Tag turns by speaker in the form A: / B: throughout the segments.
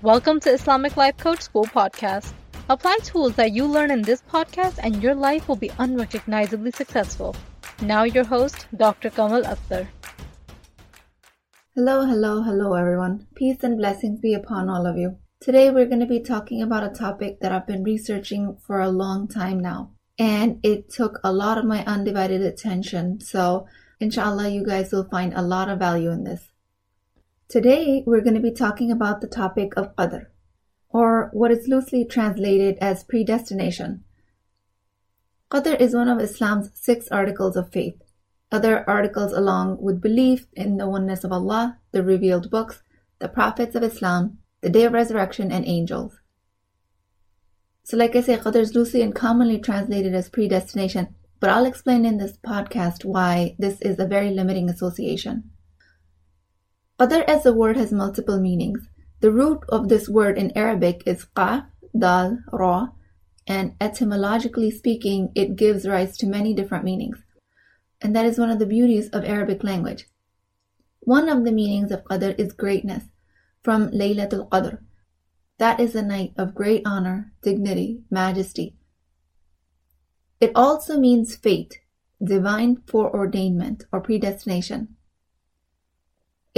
A: Welcome to Islamic Life Coach School podcast. Apply tools that you learn in this podcast and your life will be unrecognizably successful. Now, your host, Dr. Kamal Akhtar.
B: Hello, hello, hello, everyone. Peace and blessings be upon all of you. Today, we're going to be talking about a topic that I've been researching for a long time now, and it took a lot of my undivided attention. So, inshallah, you guys will find a lot of value in this. Today, we're going to be talking about the topic of Qadr, or what is loosely translated as predestination. Qadr is one of Islam's six articles of faith. Other articles along with belief in the oneness of Allah, the revealed books, the prophets of Islam, the day of resurrection, and angels. So, like I say, Qadr is loosely and commonly translated as predestination, but I'll explain in this podcast why this is a very limiting association. Qadr as a word has multiple meanings. The root of this word in Arabic is qaf, dal, ra, and etymologically speaking, it gives rise to many different meanings. And that is one of the beauties of Arabic language. One of the meanings of Qadr is greatness, from Laylatul Qadr. That is a night of great honor, dignity, majesty. It also means fate, divine foreordainment, or predestination.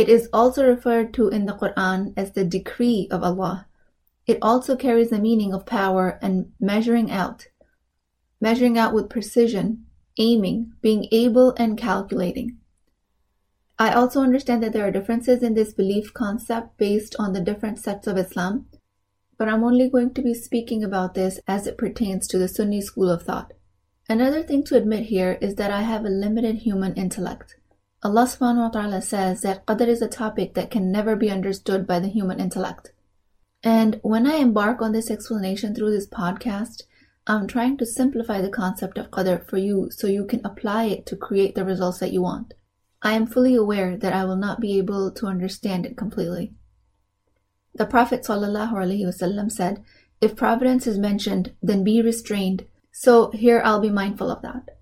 B: It is also referred to in the Quran as the decree of Allah. It also carries the meaning of power and measuring out. Measuring out with precision, aiming, being able, and calculating. I also understand that there are differences in this belief concept based on the different sects of Islam, but I'm only going to be speaking about this as it pertains to the Sunni school of thought. Another thing to admit here is that I have a limited human intellect. Allah subhanahu wa ta'ala says that Qadr is a topic that can never be understood by the human intellect. And when I embark on this explanation through this podcast, I'm trying to simplify the concept of Qadr for you so you can apply it to create the results that you want. I am fully aware that I will not be able to understand it completely. The Prophet ﷺ said, If providence is mentioned, then be restrained. So here I'll be mindful of that.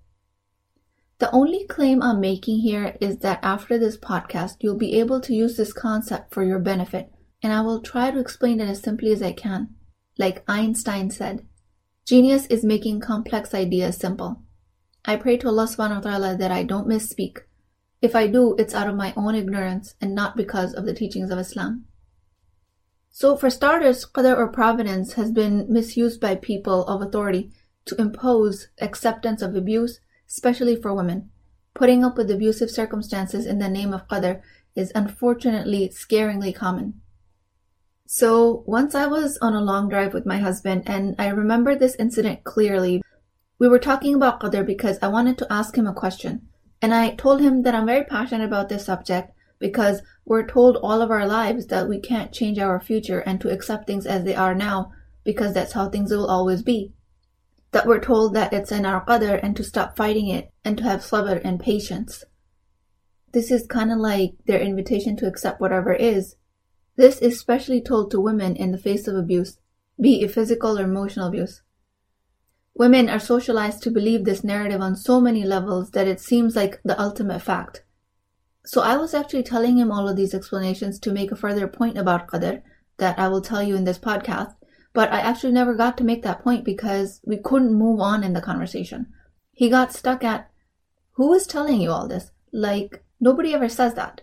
B: The only claim I'm making here is that after this podcast, you'll be able to use this concept for your benefit, and I will try to explain it as simply as I can. Like Einstein said, genius is making complex ideas simple. I pray to Allah subhanahu wa ta'ala that I don't misspeak. If I do, it's out of my own ignorance and not because of the teachings of Islam. So, for starters, qadr or providence has been misused by people of authority to impose acceptance of abuse especially for women. Putting up with abusive circumstances in the name of qadr is unfortunately scaringly common. So, once I was on a long drive with my husband, and I remember this incident clearly. We were talking about qadr because I wanted to ask him a question. And I told him that I'm very passionate about this subject because we're told all of our lives that we can't change our future and to accept things as they are now because that's how things will always be that we're told that it's in our qadr and to stop fighting it and to have sabr and patience. This is kind of like their invitation to accept whatever is. This is specially told to women in the face of abuse, be it physical or emotional abuse. Women are socialized to believe this narrative on so many levels that it seems like the ultimate fact. So I was actually telling him all of these explanations to make a further point about qadr that I will tell you in this podcast but I actually never got to make that point because we couldn't move on in the conversation. He got stuck at, who is telling you all this? Like, nobody ever says that.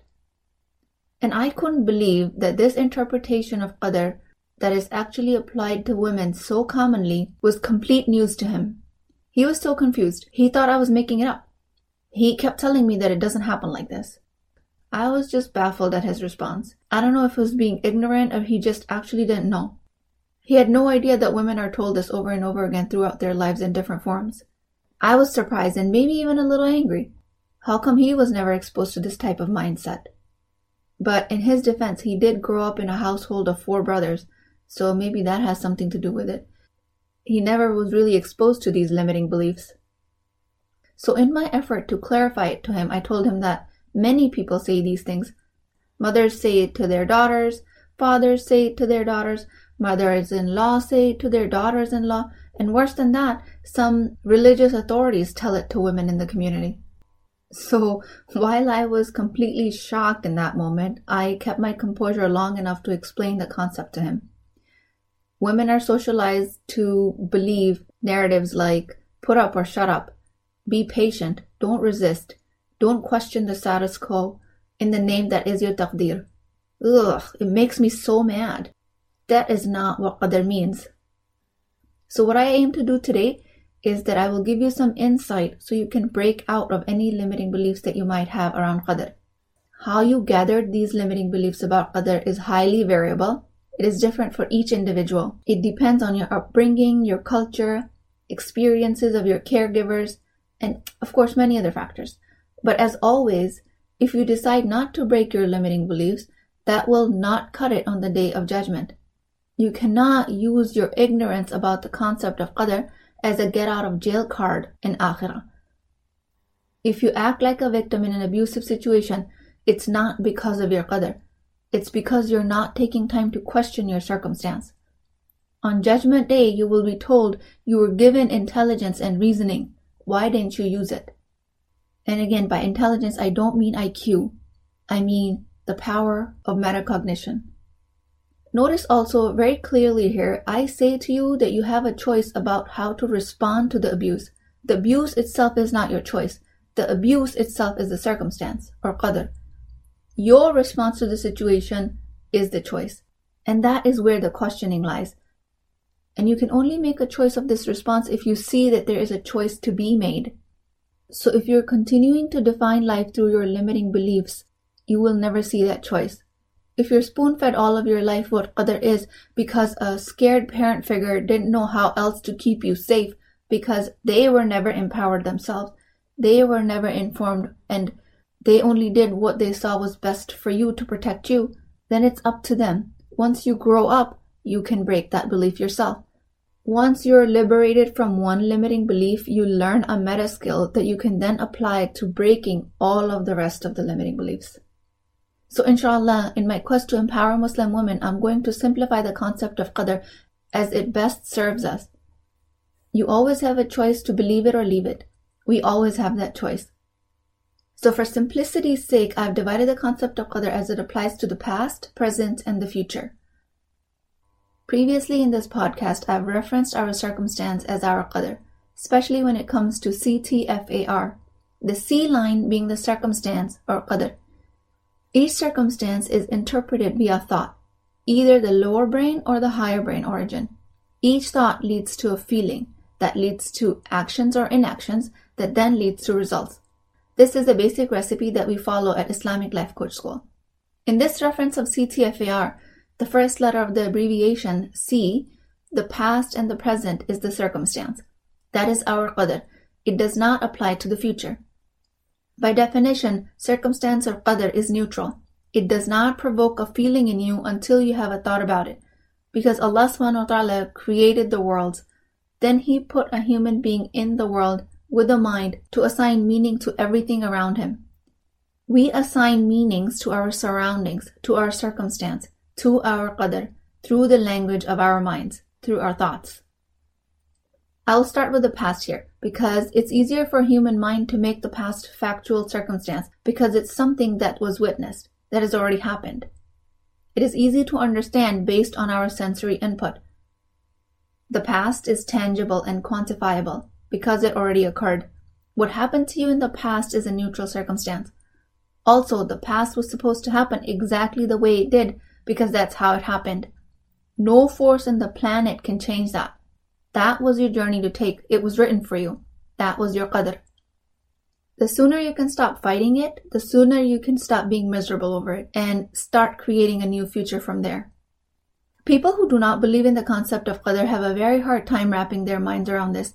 B: And I couldn't believe that this interpretation of qadr that is actually applied to women so commonly was complete news to him. He was so confused. He thought I was making it up. He kept telling me that it doesn't happen like this. I was just baffled at his response. I don't know if he was being ignorant or he just actually didn't know. He had no idea that women are told this over and over again throughout their lives in different forms. I was surprised and maybe even a little angry. How come he was never exposed to this type of mindset? But in his defense, he did grow up in a household of four brothers, so maybe that has something to do with it. He never was really exposed to these limiting beliefs. So, in my effort to clarify it to him, I told him that many people say these things. Mothers say it to their daughters, fathers say it to their daughters, Mothers in law say to their daughters in law, and worse than that, some religious authorities tell it to women in the community. So while I was completely shocked in that moment, I kept my composure long enough to explain the concept to him. Women are socialized to believe narratives like put up or shut up, be patient, don't resist, don't question the status quo in the name that is your taqdir. Ugh, it makes me so mad. That is not what qadr means. So what I aim to do today is that I will give you some insight so you can break out of any limiting beliefs that you might have around Qadr. How you gathered these limiting beliefs about Qadr is highly variable. It is different for each individual. It depends on your upbringing, your culture, experiences of your caregivers, and of course many other factors. But as always, if you decide not to break your limiting beliefs, that will not cut it on the day of judgment. You cannot use your ignorance about the concept of Qadr as a get out of jail card in Akhirah. If you act like a victim in an abusive situation, it's not because of your qadr. It's because you're not taking time to question your circumstance. On Judgment Day, you will be told you were given intelligence and reasoning. Why didn't you use it? And again, by intelligence, I don't mean IQ. I mean the power of metacognition. Notice also very clearly here, I say to you that you have a choice about how to respond to the abuse. The abuse itself is not your choice. The abuse itself is the circumstance, or qadr. Your response to the situation is the choice. And that is where the questioning lies. And you can only make a choice of this response if you see that there is a choice to be made. So if you're continuing to define life through your limiting beliefs, you will never see that choice. If you're spoon fed all of your life what qadr is because a scared parent figure didn't know how else to keep you safe because they were never empowered themselves, they were never informed, and they only did what they saw was best for you to protect you, then it's up to them. Once you grow up, you can break that belief yourself. Once you're liberated from one limiting belief, you learn a meta skill that you can then apply to breaking all of the rest of the limiting beliefs. So inshallah, in my quest to empower Muslim women, I'm going to simplify the concept of qadr as it best serves us. You always have a choice to believe it or leave it. We always have that choice. So for simplicity's sake, I've divided the concept of qadr as it applies to the past, present, and the future. Previously in this podcast, I've referenced our circumstance as our qadr, especially when it comes to CTFAR, the C line being the circumstance or qadr, each circumstance is interpreted via thought, either the lower brain or the higher brain origin. Each thought leads to a feeling that leads to actions or inactions that then leads to results. This is the basic recipe that we follow at Islamic Life Coach School. In this reference of CTFAR, the first letter of the abbreviation C, the past and the present is the circumstance. That is our qadr. It does not apply to the future. By definition, circumstance or qadr is neutral. It does not provoke a feeling in you until you have a thought about it. Because Allah subhanahu wa ta'ala created the worlds, then He put a human being in the world with a mind to assign meaning to everything around him. We assign meanings to our surroundings, to our circumstance, to our qadr, through the language of our minds, through our thoughts. I'll start with the past here because it's easier for human mind to make the past factual circumstance because it's something that was witnessed, that has already happened. It is easy to understand based on our sensory input. The past is tangible and quantifiable because it already occurred. What happened to you in the past is a neutral circumstance. Also, the past was supposed to happen exactly the way it did because that's how it happened. No force in the planet can change that. That was your journey to take. It was written for you. That was your qadr. The sooner you can stop fighting it, the sooner you can stop being miserable over it and start creating a new future from there. People who do not believe in the concept of qadr have a very hard time wrapping their minds around this.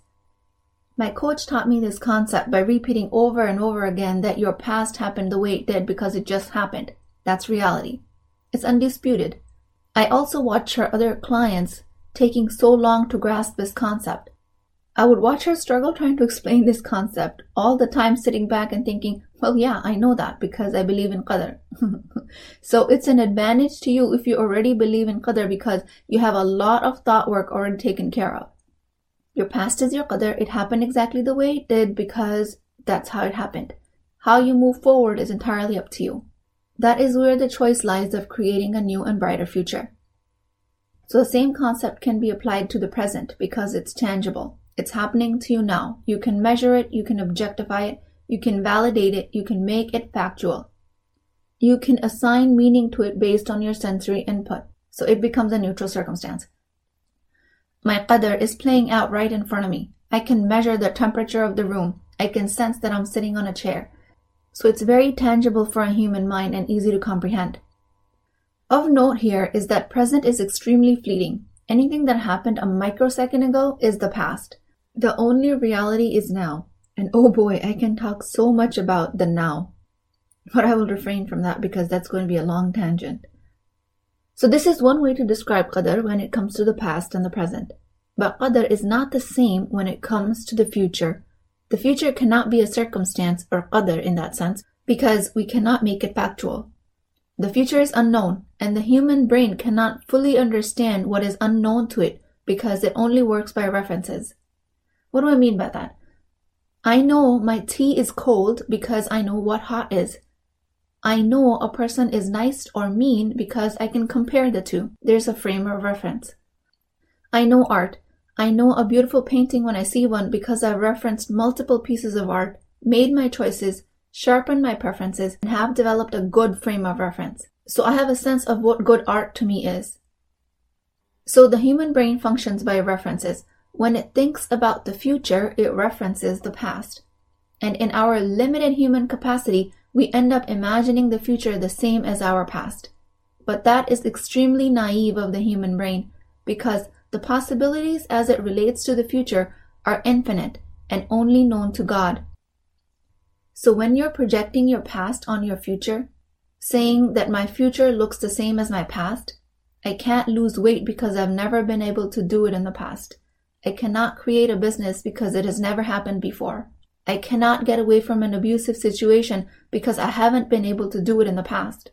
B: My coach taught me this concept by repeating over and over again that your past happened the way it did because it just happened. That's reality. It's undisputed. I also watch her other clients taking so long to grasp this concept. I would watch her struggle trying to explain this concept, all the time sitting back and thinking, well, yeah, I know that because I believe in Qadr. so it's an advantage to you if you already believe in Qadr because you have a lot of thought work already taken care of. Your past is your Qadr. It happened exactly the way it did because that's how it happened. How you move forward is entirely up to you. That is where the choice lies of creating a new and brighter future. So the same concept can be applied to the present because it's tangible. It's happening to you now. You can measure it, you can objectify it, you can validate it, you can make it factual. You can assign meaning to it based on your sensory input, so it becomes a neutral circumstance. My qadr is playing out right in front of me. I can measure the temperature of the room. I can sense that I'm sitting on a chair. So it's very tangible for a human mind and easy to comprehend. Of note here is that present is extremely fleeting. Anything that happened a microsecond ago is the past. The only reality is now. And oh boy, I can talk so much about the now. But I will refrain from that because that's going to be a long tangent. So this is one way to describe qadr when it comes to the past and the present. But qadr is not the same when it comes to the future. The future cannot be a circumstance or qadr in that sense because we cannot make it factual. The future is unknown and the human brain cannot fully understand what is unknown to it because it only works by references. What do I mean by that? I know my tea is cold because I know what hot is. I know a person is nice or mean because I can compare the two. There's a frame of reference. I know art. I know a beautiful painting when I see one because I've referenced multiple pieces of art, made my choices, sharpened my preferences, and have developed a good frame of reference. So I have a sense of what good art to me is. So the human brain functions by references. When it thinks about the future, it references the past. And in our limited human capacity, we end up imagining the future the same as our past. But that is extremely naive of the human brain because the possibilities as it relates to the future are infinite and only known to God. So when you're projecting your past on your future, saying that my future looks the same as my past, I can't lose weight because I've never been able to do it in the past. I cannot create a business because it has never happened before. I cannot get away from an abusive situation because I haven't been able to do it in the past.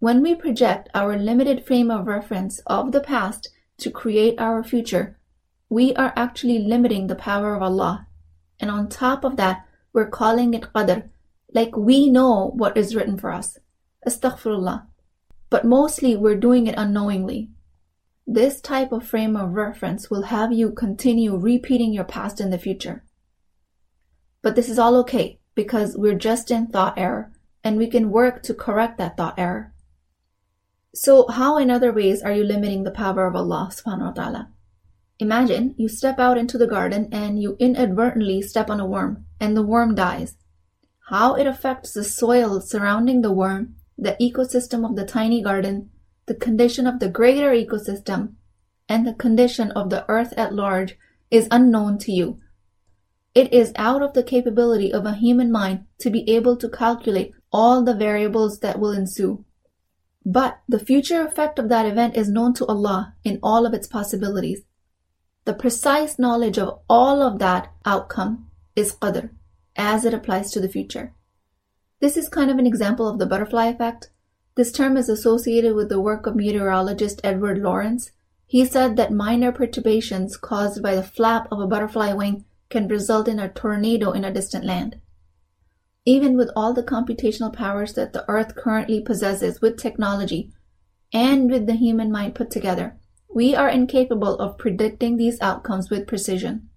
B: When we project our limited frame of reference of the past to create our future, we are actually limiting the power of Allah. And on top of that, we're calling it qadr, like we know what is written for us. Astaghfirullah. But mostly we're doing it unknowingly. This type of frame of reference will have you continue repeating your past in the future. But this is all okay because we're just in thought error and we can work to correct that thought error. So how in other ways are you limiting the power of Allah subhanahu wa ta'ala? Imagine you step out into the garden and you inadvertently step on a worm and the worm dies. How it affects the soil surrounding the worm, the ecosystem of the tiny garden, the condition of the greater ecosystem and the condition of the earth at large is unknown to you. It is out of the capability of a human mind to be able to calculate all the variables that will ensue. But the future effect of that event is known to Allah in all of its possibilities. The precise knowledge of all of that outcome is qadr, as it applies to the future. This is kind of an example of the butterfly effect, this term is associated with the work of meteorologist Edward Lorenz. He said that minor perturbations caused by the flap of a butterfly wing can result in a tornado in a distant land. Even with all the computational powers that the Earth currently possesses with technology and with the human mind put together, we are incapable of predicting these outcomes with precision.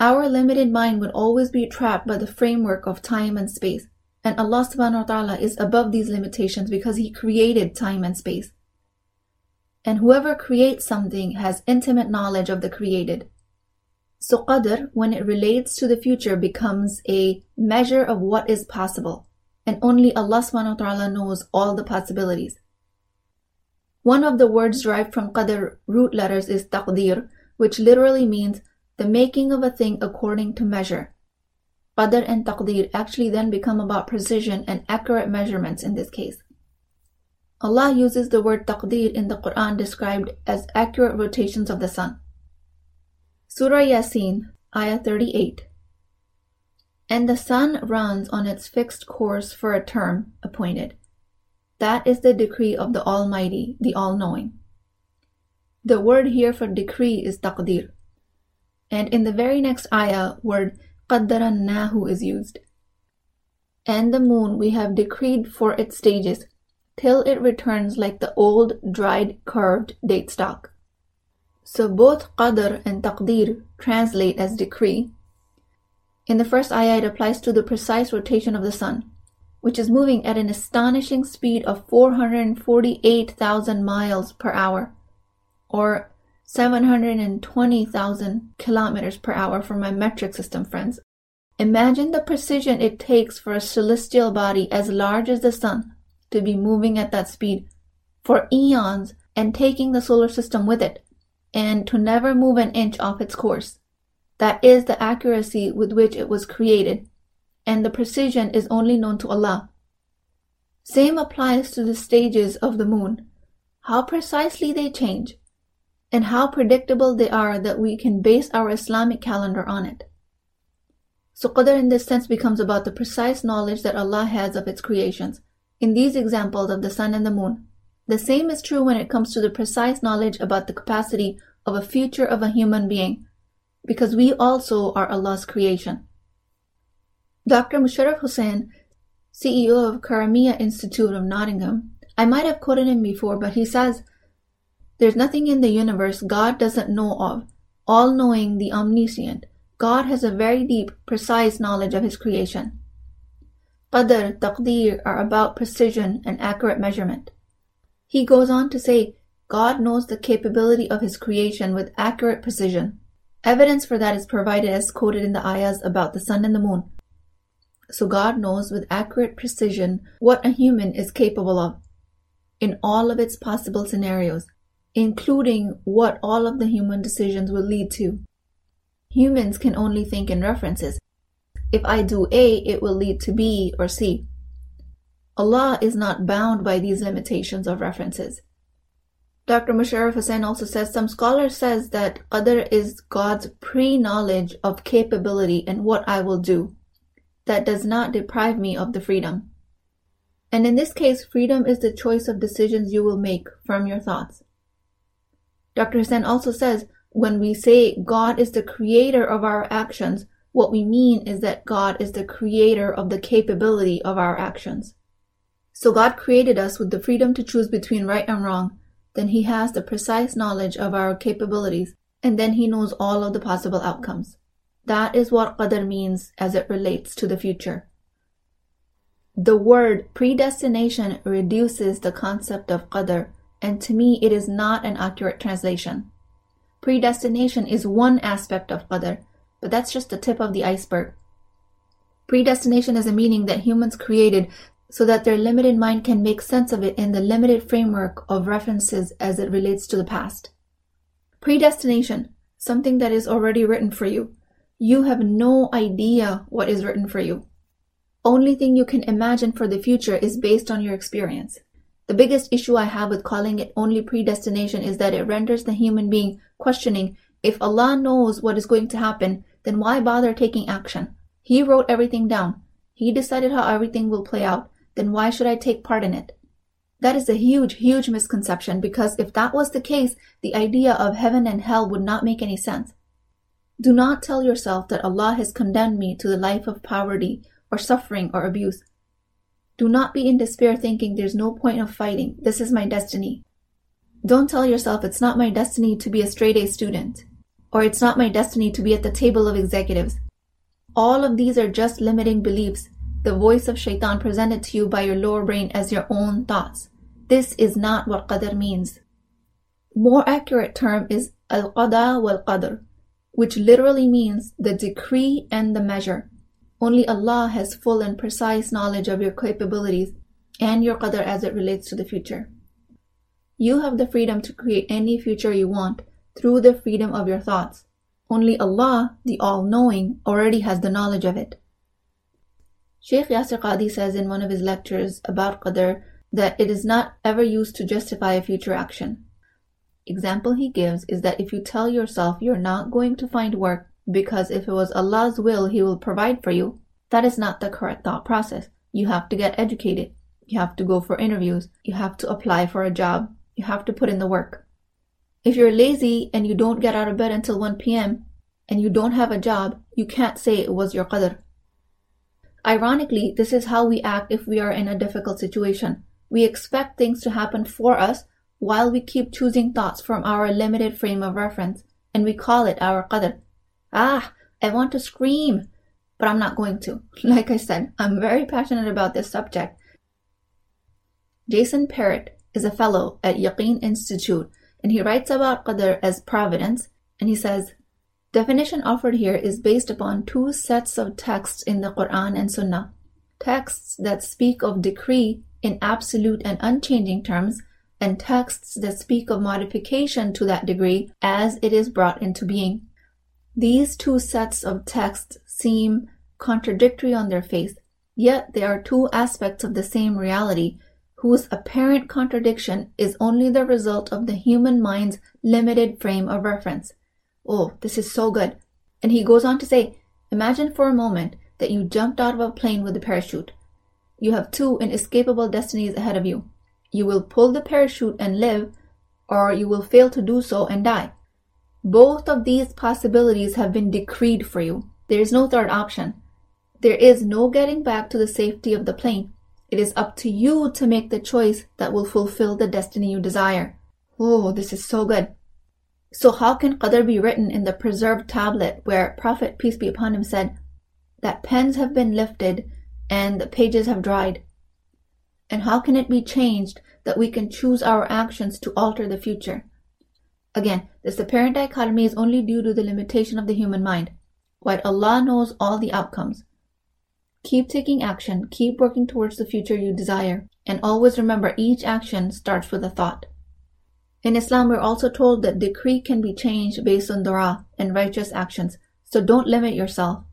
B: Our limited mind would always be trapped by the framework of time and space, and Allah subhanahu wa ta'ala is above these limitations because He created time and space. And whoever creates something has intimate knowledge of the created. So qadr, when it relates to the future, becomes a measure of what is possible. And only Allah subhanahu wa ta'ala knows all the possibilities. One of the words derived from qadr root letters is taqdir, which literally means the making of a thing according to measure. Qadr and taqdir actually then become about precision and accurate measurements in this case. Allah uses the word taqdir in the Quran described as accurate rotations of the sun. Surah Yasin, Ayah 38. And the sun runs on its fixed course for a term appointed. That is the decree of the Almighty, the All-Knowing. The word here for decree is taqdir. And in the very next ayah, word qaddarannahu is used. And the moon we have decreed for its stages, till it returns like the old, dried, curved date stock. So both qadr and taqdir translate as decree. In the first ayah, it applies to the precise rotation of the sun which is moving at an astonishing speed of 448,000 miles per hour, or 720,000 kilometers per hour for my metric system friends. Imagine the precision it takes for a celestial body as large as the sun to be moving at that speed for eons and taking the solar system with it, and to never move an inch off its course. That is the accuracy with which it was created, and the precision is only known to Allah. Same applies to the stages of the moon. How precisely they change, and how predictable they are that we can base our Islamic calendar on it. So Qadr in this sense becomes about the precise knowledge that Allah has of its creations. In these examples of the sun and the moon, the same is true when it comes to the precise knowledge about the capacity of a future of a human being, because we also are Allah's creation. Dr. Musharraf Hussain, CEO of Karimia Institute of Nottingham, I might have quoted him before, but he says, There's nothing in the universe God doesn't know of, all knowing, the omniscient. God has a very deep, precise knowledge of His creation. Qadr, taqdeer are about precision and accurate measurement. He goes on to say, God knows the capability of His creation with accurate precision. Evidence for that is provided as quoted in the ayahs about the sun and the moon. So God knows with accurate precision what a human is capable of in all of its possible scenarios, including what all of the human decisions will lead to. Humans can only think in references. If I do A, it will lead to B or C. Allah is not bound by these limitations of references. Dr. Musharraf Hussain also says some scholars says that Qadr is God's pre-knowledge of capability and what I will do. That does not deprive me of the freedom. And in this case, freedom is the choice of decisions you will make from your thoughts. Dr. Hussain also says when we say God is the creator of our actions, what we mean is that God is the creator of the capability of our actions. So God created us with the freedom to choose between right and wrong. Then He has the precise knowledge of our capabilities, and then He knows all of the possible outcomes. That is what Qadr means as it relates to the future. The word predestination reduces the concept of Qadr, and to me it is not an accurate translation. Predestination is one aspect of Qadr, but that's just the tip of the iceberg. Predestination is a meaning that humans created so that their limited mind can make sense of it in the limited framework of references as it relates to the past. Predestination, something that is already written for you. You have no idea what is written for you. Only thing you can imagine for the future is based on your experience. The biggest issue I have with calling it only predestination is that it renders the human being questioning if Allah knows what is going to happen, then why bother taking action? He wrote everything down. He decided how everything will play out. Then why should I take part in it? That is a huge, huge misconception because if that was the case, the idea of heaven and hell would not make any sense. Do not tell yourself that Allah has condemned me to the life of poverty or suffering or abuse. Do not be in despair thinking there's no point of fighting. This is my destiny. Don't tell yourself it's not my destiny to be a straight A student, or it's not my destiny to be at the table of executives. All of these are just limiting beliefs, the voice of shaitan presented to you by your lower brain as your own thoughts. This is not what qadr means. More accurate term is al-qada wal-qadr, which literally means the decree and the measure. Only Allah has full and precise knowledge of your capabilities and your qadr as it relates to the future. You have the freedom to create any future you want through the freedom of your thoughts. Only Allah, the All-Knowing, already has the knowledge of it. Sheikh Yasir Qadhi says in one of his lectures about Qadr that it is not ever used to justify a future action. Example he gives is that if you tell yourself you're not going to find work because if it was Allah's will, He will provide for you. That is not the correct thought process. You have to get educated. You have to go for interviews. You have to apply for a job. You have to put in the work. If you're lazy and you don't get out of bed until 1 p.m. and you don't have a job, you can't say it was your qadr. Ironically, this is how we act if we are in a difficult situation. We expect things to happen for us while we keep choosing thoughts from our limited frame of reference, and we call it our qadr. Ah, I want to scream, but I'm not going to. Like I said, I'm very passionate about this subject. Justin Parrott is a fellow at Yaqeen Institute, and he writes about qadr as providence, and he says, Definition offered here is based upon two sets of texts in the Quran and Sunnah. Texts that speak of decree in absolute and unchanging terms, and texts that speak of modification to that degree as it is brought into being. These two sets of texts seem contradictory on their face, yet they are two aspects of the same reality whose apparent contradiction is only the result of the human mind's limited frame of reference. Oh, this is so good. And he goes on to say, Imagine for a moment that you jumped out of a plane with a parachute. You have two inescapable destinies ahead of you. You will pull the parachute and live, or you will fail to do so and die. Both of these possibilities have been decreed for you. There is no third option. There is no getting back to the safety of the plane. It is up to you to make the choice that will fulfill the destiny you desire. Oh, this is so good. So how can Qadr be written in the preserved tablet where Prophet, peace be upon him, said that pens have been lifted and the pages have dried? And how can it be changed that we can choose our actions to alter the future? Again, this apparent dichotomy is only due to the limitation of the human mind, while Allah knows all the outcomes. Keep taking action, keep working towards the future you desire, and always remember each action starts with a thought. In Islam, we're also told that decree can be changed based on dua and righteous actions, so don't limit yourself.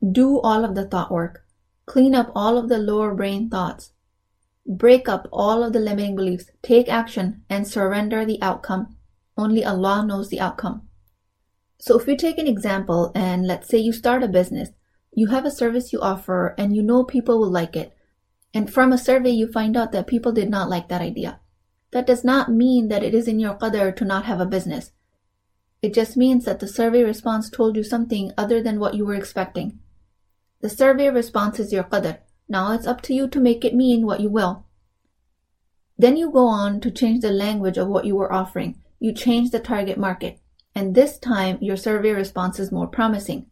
B: Do all of the thought work. Clean up all of the lower brain thoughts. Break up all of the limiting beliefs. Take action and surrender the outcome. Only Allah knows the outcome. So if we take an example and let's say you start a business, you have a service you offer and you know people will like it. And from a survey, you find out that people did not like that idea. That does not mean that it is in your qadr to not have a business. It just means that the survey response told you something other than what you were expecting. The survey response is your qadr. Now it's up to you to make it mean what you will. Then you go on to change the language of what you were offering. You change the target market. And this time your survey response is more promising.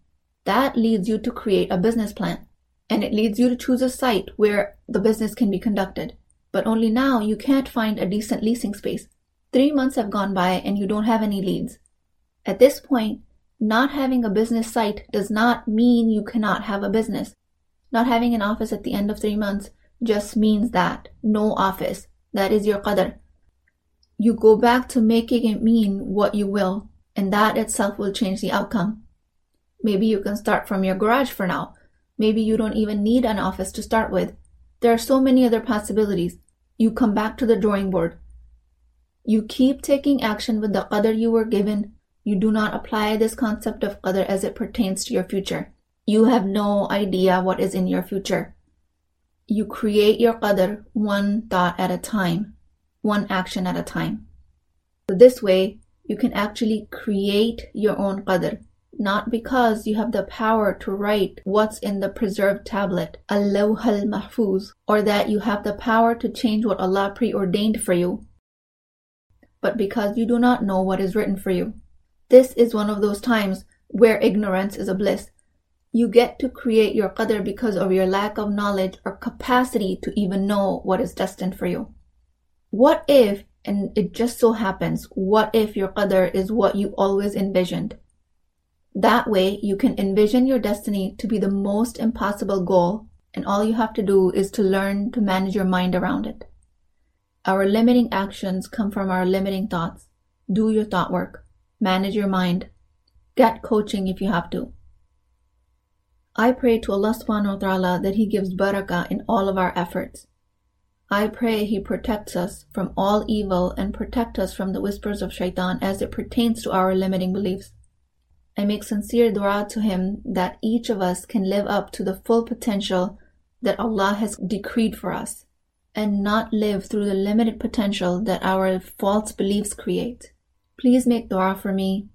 B: That leads you to create a business plan. And it leads you to choose a site where the business can be conducted but only now you can't find a decent leasing space. Three months have gone by and you don't have any leads. At this point, not having a business site does not mean you cannot have a business. Not having an office at the end of three months just means that. No office. That is your qadr. You go back to making it mean what you will, and that itself will change the outcome. Maybe you can start from your garage for now. Maybe you don't even need an office to start with. There are so many other possibilities. You come back to the drawing board. You keep taking action with the qadr you were given. You do not apply this concept of qadr as it pertains to your future. You have no idea what is in your future. You create your qadr one thought at a time, one action at a time. So this way, you can actually create your own qadr not because you have the power to write what's in the preserved tablet, al-lawh al-mahfuz, or that you have the power to change what Allah preordained for you, but because you do not know what is written for you. This is one of those times where ignorance is a bliss. You get to create your qadr because of your lack of knowledge or capacity to even know what is destined for you. What if, and it just so happens, what if your qadr is what you always envisioned? That way, you can envision your destiny to be the most impossible goal, and all you have to do is to learn to manage your mind around it. Our limiting actions come from our limiting thoughts. Do your thought work. Manage your mind. Get coaching if you have to. I pray to Allah subhanahu wa ta'ala that He gives barakah in all of our efforts. I pray He protects us from all evil and protect us from the whispers of shaitan as it pertains to our limiting beliefs. I make sincere dua to Him that each of us can live up to the full potential that Allah has decreed for us and not live through the limited potential that our false beliefs create. Please make dua for me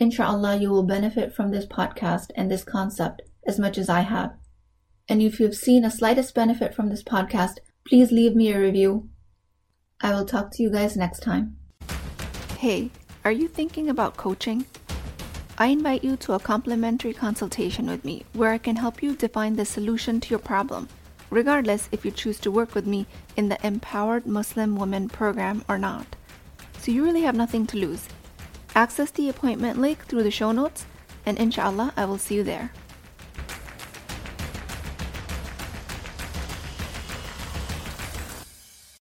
B: Inshallah, you will benefit from this podcast and this concept as much as I have. And if you've seen a slightest benefit from this podcast, please leave me a review. I will talk to you guys next time. Hey, are you thinking about coaching? I invite you to a complimentary consultation with me where I can help you define the solution to your problem, regardless if you choose to work with me in the Empowered Muslim Women program or not. So you really have nothing to lose. Access the appointment link through the show notes, and inshallah, I will see you there.